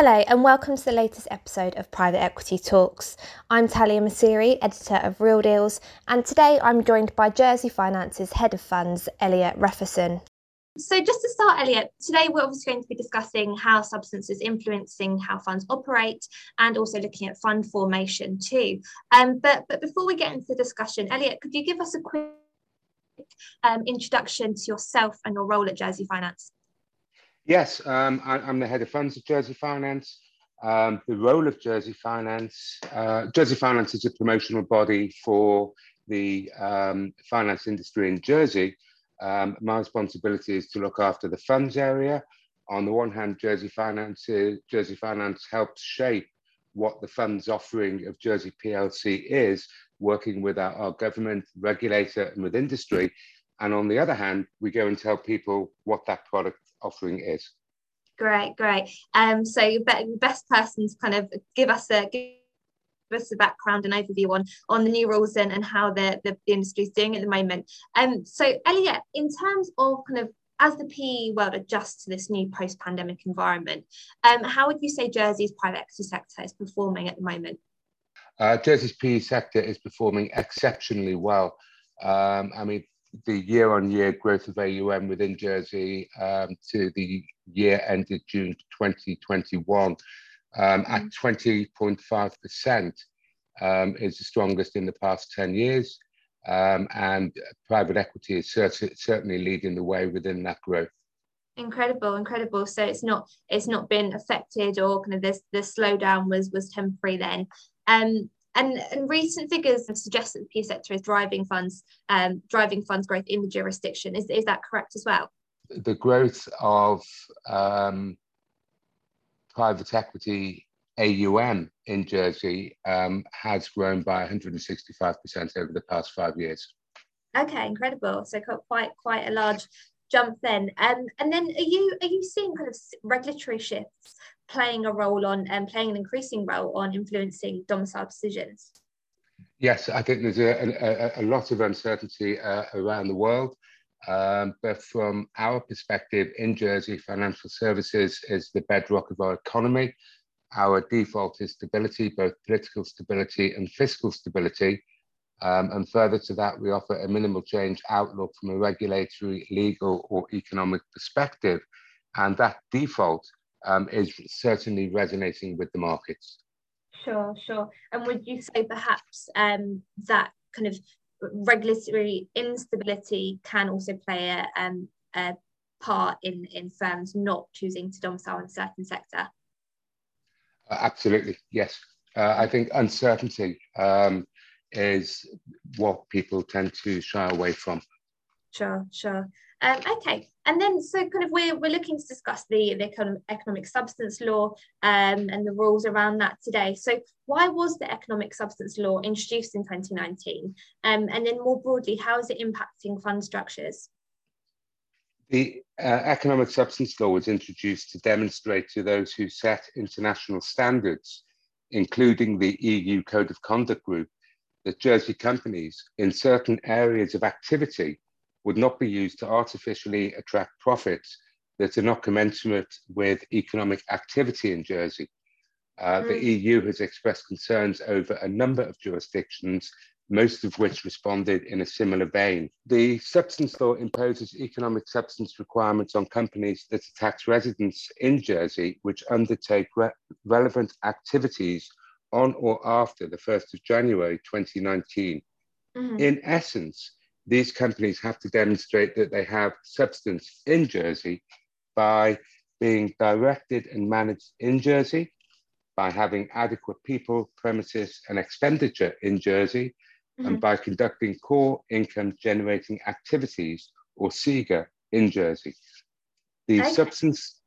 Hello, and welcome to the latest episode of Private Equity Talks. I'm Talia Masiri, editor of Real Deals, and today I'm joined by Jersey Finance's head of funds, Elliot Refferson. So, just to start, Elliot, today we're obviously going to be discussing how substance is influencing how funds operate and also looking at fund formation too. Um, but, but before we get into the discussion, Elliot, could you give us a quick um, introduction to yourself and your role at Jersey Finance? Yes, um, I, am the head of funds at Jersey Finance. Um, the role of Jersey Finance, uh, Jersey Finance is a promotional body for the um, finance industry in Jersey. Um, my responsibility is to look after the funds area. On the one hand, Jersey Finance, Jersey Finance helps shape what the funds offering of Jersey PLC is, working with our, our government, regulator, and with industry. And on the other hand, we go and tell people what that product offering is. Great, great. Um, so the best person to kind of give us a give us a background and overview on on the new rules and, and how the, the, the industry is doing at the moment. Um, so Elliot, in terms of kind of as the PE world adjusts to this new post-pandemic environment, um, how would you say Jersey's private equity sector is performing at the moment? Uh, Jersey's PE sector is performing exceptionally well. Um, I mean, the year-on-year growth of AUM within Jersey um, to the year ended June 2021 um, at 20.5% mm-hmm. um, is the strongest in the past 10 years. Um, and private equity is cert- certainly leading the way within that growth. Incredible, incredible. So it's not it's not been affected or kind of this the slowdown was was temporary then. And, and recent figures have suggested the PE sector is driving funds, um, driving funds growth in the jurisdiction. Is, is that correct as well? The growth of um, private equity AUM in Jersey um, has grown by 165% over the past five years. Okay, incredible. So quite quite a large jump then. Um, and then are you are you seeing kind of regulatory shifts playing a role on and um, playing an increasing role on influencing domicile decisions? Yes, I think there's a, a, a lot of uncertainty uh, around the world. Um, but from our perspective in Jersey, financial services is the bedrock of our economy. Our default is stability, both political stability and fiscal stability. Um, and further to that, we offer a minimal change outlook from a regulatory, legal, or economic perspective. And that default um, is certainly resonating with the markets. Sure, sure. And would you say perhaps um, that kind of regulatory instability can also play a, um, a part in, in firms not choosing to domicile in a certain sector? Uh, absolutely, yes. Uh, I think uncertainty um, is what people tend to shy away from. Sure, sure. Um, okay, and then so kind of we're, we're looking to discuss the, the economic substance law um, and the rules around that today. So why was the economic substance law introduced in 2019? Um, and then more broadly, how is it impacting fund structures? The uh, economic substance law was introduced to demonstrate to those who set international standards, including the EU Code of Conduct Group, that Jersey companies in certain areas of activity would not be used to artificially attract profits that are not commensurate with economic activity in Jersey. Uh, mm. The EU has expressed concerns over a number of jurisdictions, most of which responded in a similar vein. The substance law imposes economic substance requirements on companies that tax residents in Jersey which undertake re relevant activities on or after the 1st of January 2019. Mm -hmm. In essence, these companies have to demonstrate that they have substance in Jersey by being directed and managed in Jersey, by having adequate people, premises, and expenditure in Jersey, mm-hmm. and by conducting core income generating activities or CIGA in Jersey. The okay. substance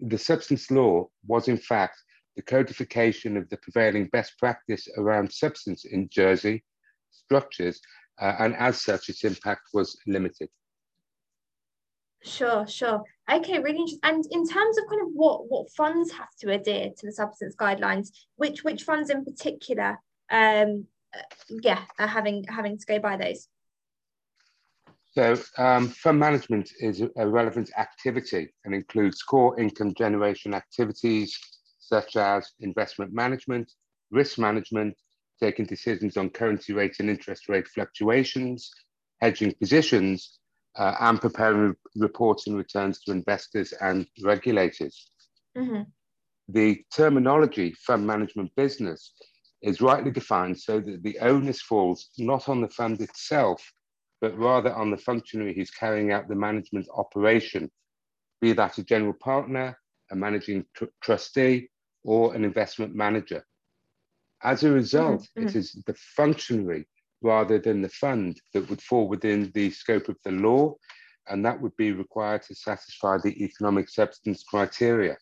the substance law was in fact the codification of the prevailing best practice around substance in Jersey structures uh, and as such, its impact was limited. Sure, sure. Okay, really interesting. And in terms of kind of what what funds have to adhere to the substance guidelines, which which funds in particular, um, uh, yeah, are having having to go by those. So, um, fund management is a relevant activity and includes core income generation activities such as investment management, risk management, taking decisions on currency rates and interest rate fluctuations, hedging positions, uh, and preparing reports and returns to investors and regulators. Mm-hmm. The terminology fund management business is rightly defined so that the onus falls not on the fund itself, but rather on the functionary who's carrying out the management operation, be that a general partner, a managing tr- trustee, or an investment manager. As a result, mm-hmm. it is the functionary rather than the fund that would fall within the scope of the law, and that would be required to satisfy the economic substance criteria.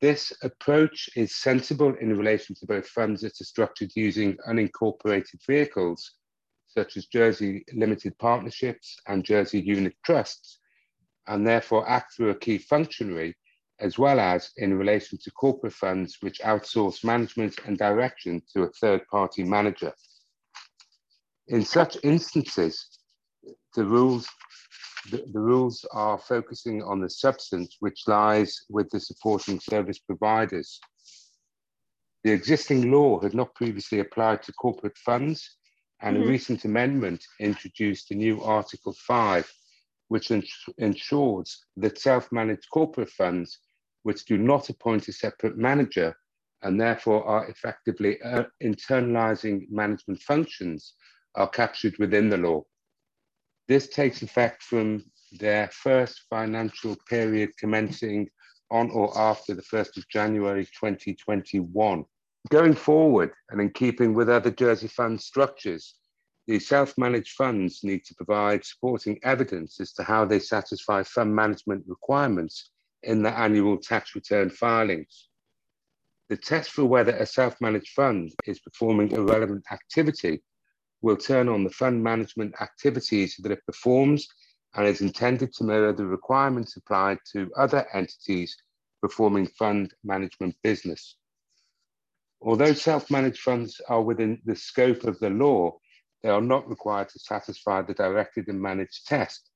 This approach is sensible in relation to both funds that are structured using unincorporated vehicles, such as Jersey limited partnerships and Jersey unit trusts, and therefore act through a key functionary, as well as in relation to corporate funds which outsource management and direction to a third party manager. In such instances, the rules the, the, rules are focusing on the substance which lies with the supporting service providers. The existing law had not previously applied to corporate funds, and mm-hmm. a recent amendment introduced a new Article 5, which ensures that self managed corporate funds, which do not appoint a separate manager and therefore are effectively uh, internalizing management functions, are captured within the law. This takes effect from their first financial period commencing on or after the 1st of January 2021. Going forward, and in keeping with other Jersey fund structures, the self managed funds need to provide supporting evidence as to how they satisfy fund management requirements in the annual tax return filings. The test for whether a self managed fund is performing a relevant activity will turn on the fund management activities that it performs and is intended to mirror the requirements applied to other entities performing fund management business. Although self-managed funds are within the scope of the law, they are not required to satisfy the directed and managed test.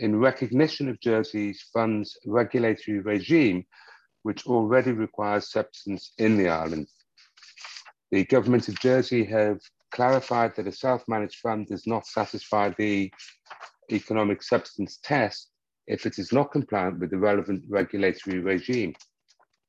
In recognition of Jersey's funds regulatory regime, which already requires substance in the island. The government of Jersey have clarified that a self-managed fund does not satisfy the economic substance test if it is not compliant with the relevant regulatory regime.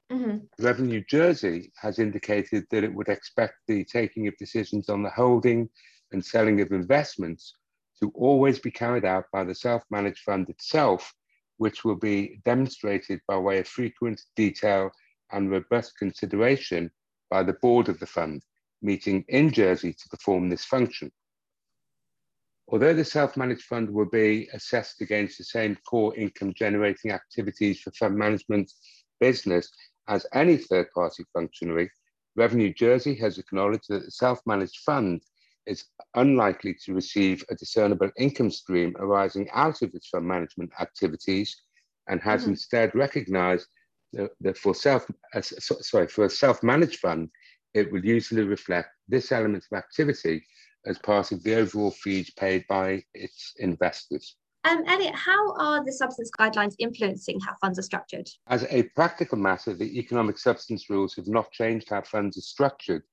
Mm-hmm. Revenue Jersey has indicated that it would expect the taking of decisions on the holding and selling of investments to always be carried out by the self managed fund itself, which will be demonstrated by way of frequent, detail, and robust consideration by the board of the fund meeting in Jersey to perform this function. Although the self-managed fund will be assessed against the same core income generating activities for fund management business as any third-party functionary, Revenue Jersey has acknowledged that the self-managed fund is unlikely to receive a discernible income stream arising out of its fund management activities and has mm-hmm. instead recognized that, that for self uh, sorry for a self-managed fund it will usually reflect this element of activity as part of the overall fees paid by its investors. Um, Elliot, how are the substance guidelines influencing how funds are structured? As a practical matter, the economic substance rules have not changed how funds are structured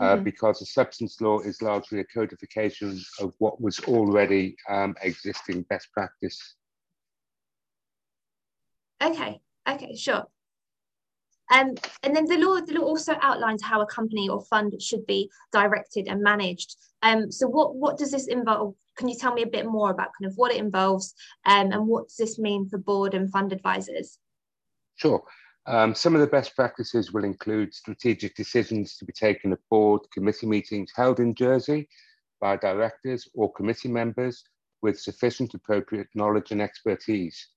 uh, mm-hmm. because the substance law is largely a codification of what was already um, existing best practice. Okay, okay, sure. Um, and then the law, the law also outlines how a company or fund should be directed and managed. Um, so what, what does this involve? Can you tell me a bit more about kind of what it involves um, and what does this mean for board and fund advisors? Sure. Um, some of the best practices will include strategic decisions to be taken at board committee meetings held in Jersey by directors or committee members with sufficient appropriate knowledge and expertise.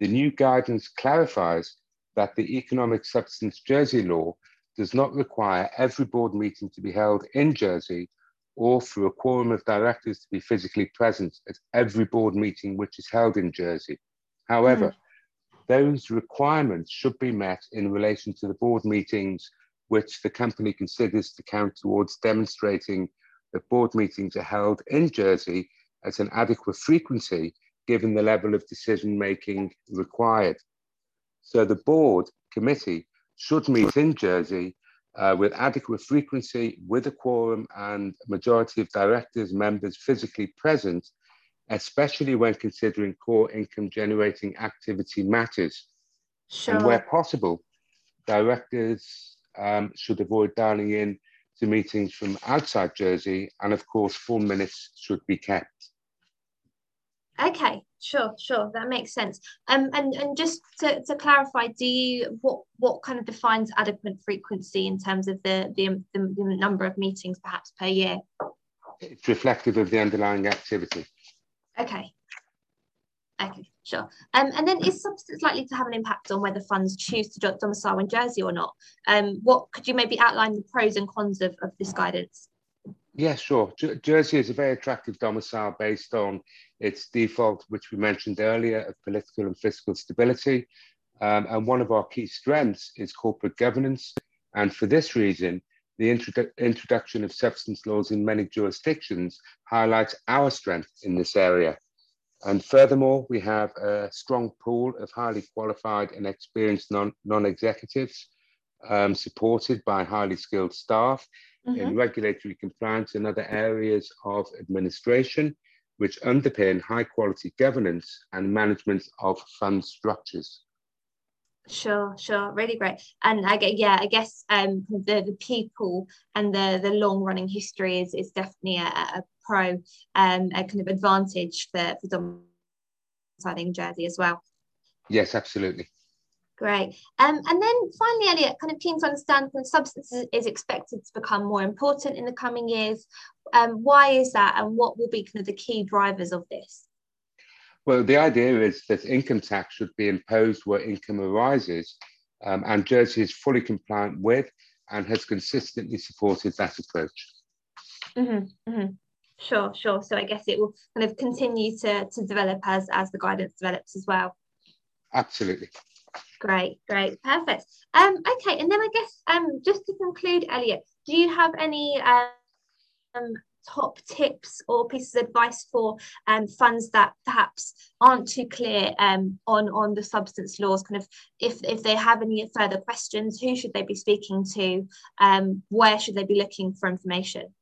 The new guidance clarifies that the economic substance Jersey law does not require every board meeting to be held in Jersey or for a quorum of directors to be physically present at every board meeting which is held in Jersey. However, mm. Those requirements should be met in relation to the board meetings which the company considers to count towards demonstrating that board meetings are held in Jersey at an adequate frequency given the level of decision making required. So the board committee should meet in Jersey uh, with adequate frequency, with a quorum and majority of directors, members physically present, especially when considering core income generating activity matters. Sure. And where possible, directors um, should avoid dialing in to meetings from outside Jersey, and of course, full minutes should be kept. Okay, sure, sure, that makes sense. Um, and and just to, to clarify, do you what what kind of defines adequate frequency in terms of the the, the, the number of meetings perhaps per year? It's reflective of the underlying activity. Okay. Okay, sure. Um, and then is substance likely to have an impact on whether funds choose to domicile in Jersey or not? Um, what could you maybe outline the pros and cons of, of this guidance? Yeah, sure. Jersey is a very attractive domicile based on its default, which we mentioned earlier, of political and fiscal stability. Um, and one of our key strengths is corporate governance. And for this reason, the introdu- introduction of substance laws in many jurisdictions highlights our strength in this area. And furthermore, we have a strong pool of highly qualified and experienced non, non-executives um, supported by highly skilled staff mm-hmm. in regulatory compliance and other areas of administration, which underpin high quality governance and management of fund structures. Sure, sure, really great. And I get, yeah, I guess um, the the people and the the long running history is is definitely a, a pro, um, a kind of advantage for for domiciling Jersey as well. Yes, absolutely. Great. Um, and then finally, Elliot, kind of keen to understand when substances is expected to become more important in the coming years. Um, why is that, and what will be kind of the key drivers of this? Well, the idea is that income tax should be imposed where income arises, um, and Jersey is fully compliant with and has consistently supported that approach. Mm-hmm, mm-hmm. Sure, sure. So I guess it will kind of continue to, to develop as, as the guidance develops as well. Absolutely. Great, great, perfect. Um, okay, and then I guess um, just to conclude, Elliot, do you have any um, top tips or pieces of advice for um, funds that perhaps aren't too clear um, on on the substance laws? Kind of, if if they have any further questions, who should they be speaking to? Um, where should they be looking for information?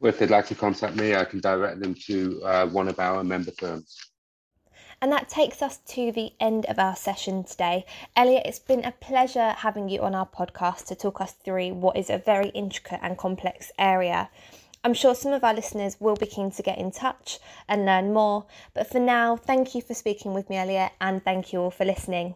Well, if they'd like to contact me, I can direct them to uh, one of our member firms. And that takes us to the end of our session today. Elliot, it's been a pleasure having you on our podcast to talk us through what is a very intricate and complex area. I'm sure some of our listeners will be keen to get in touch and learn more. But for now, thank you for speaking with me, Elliot, and thank you all for listening.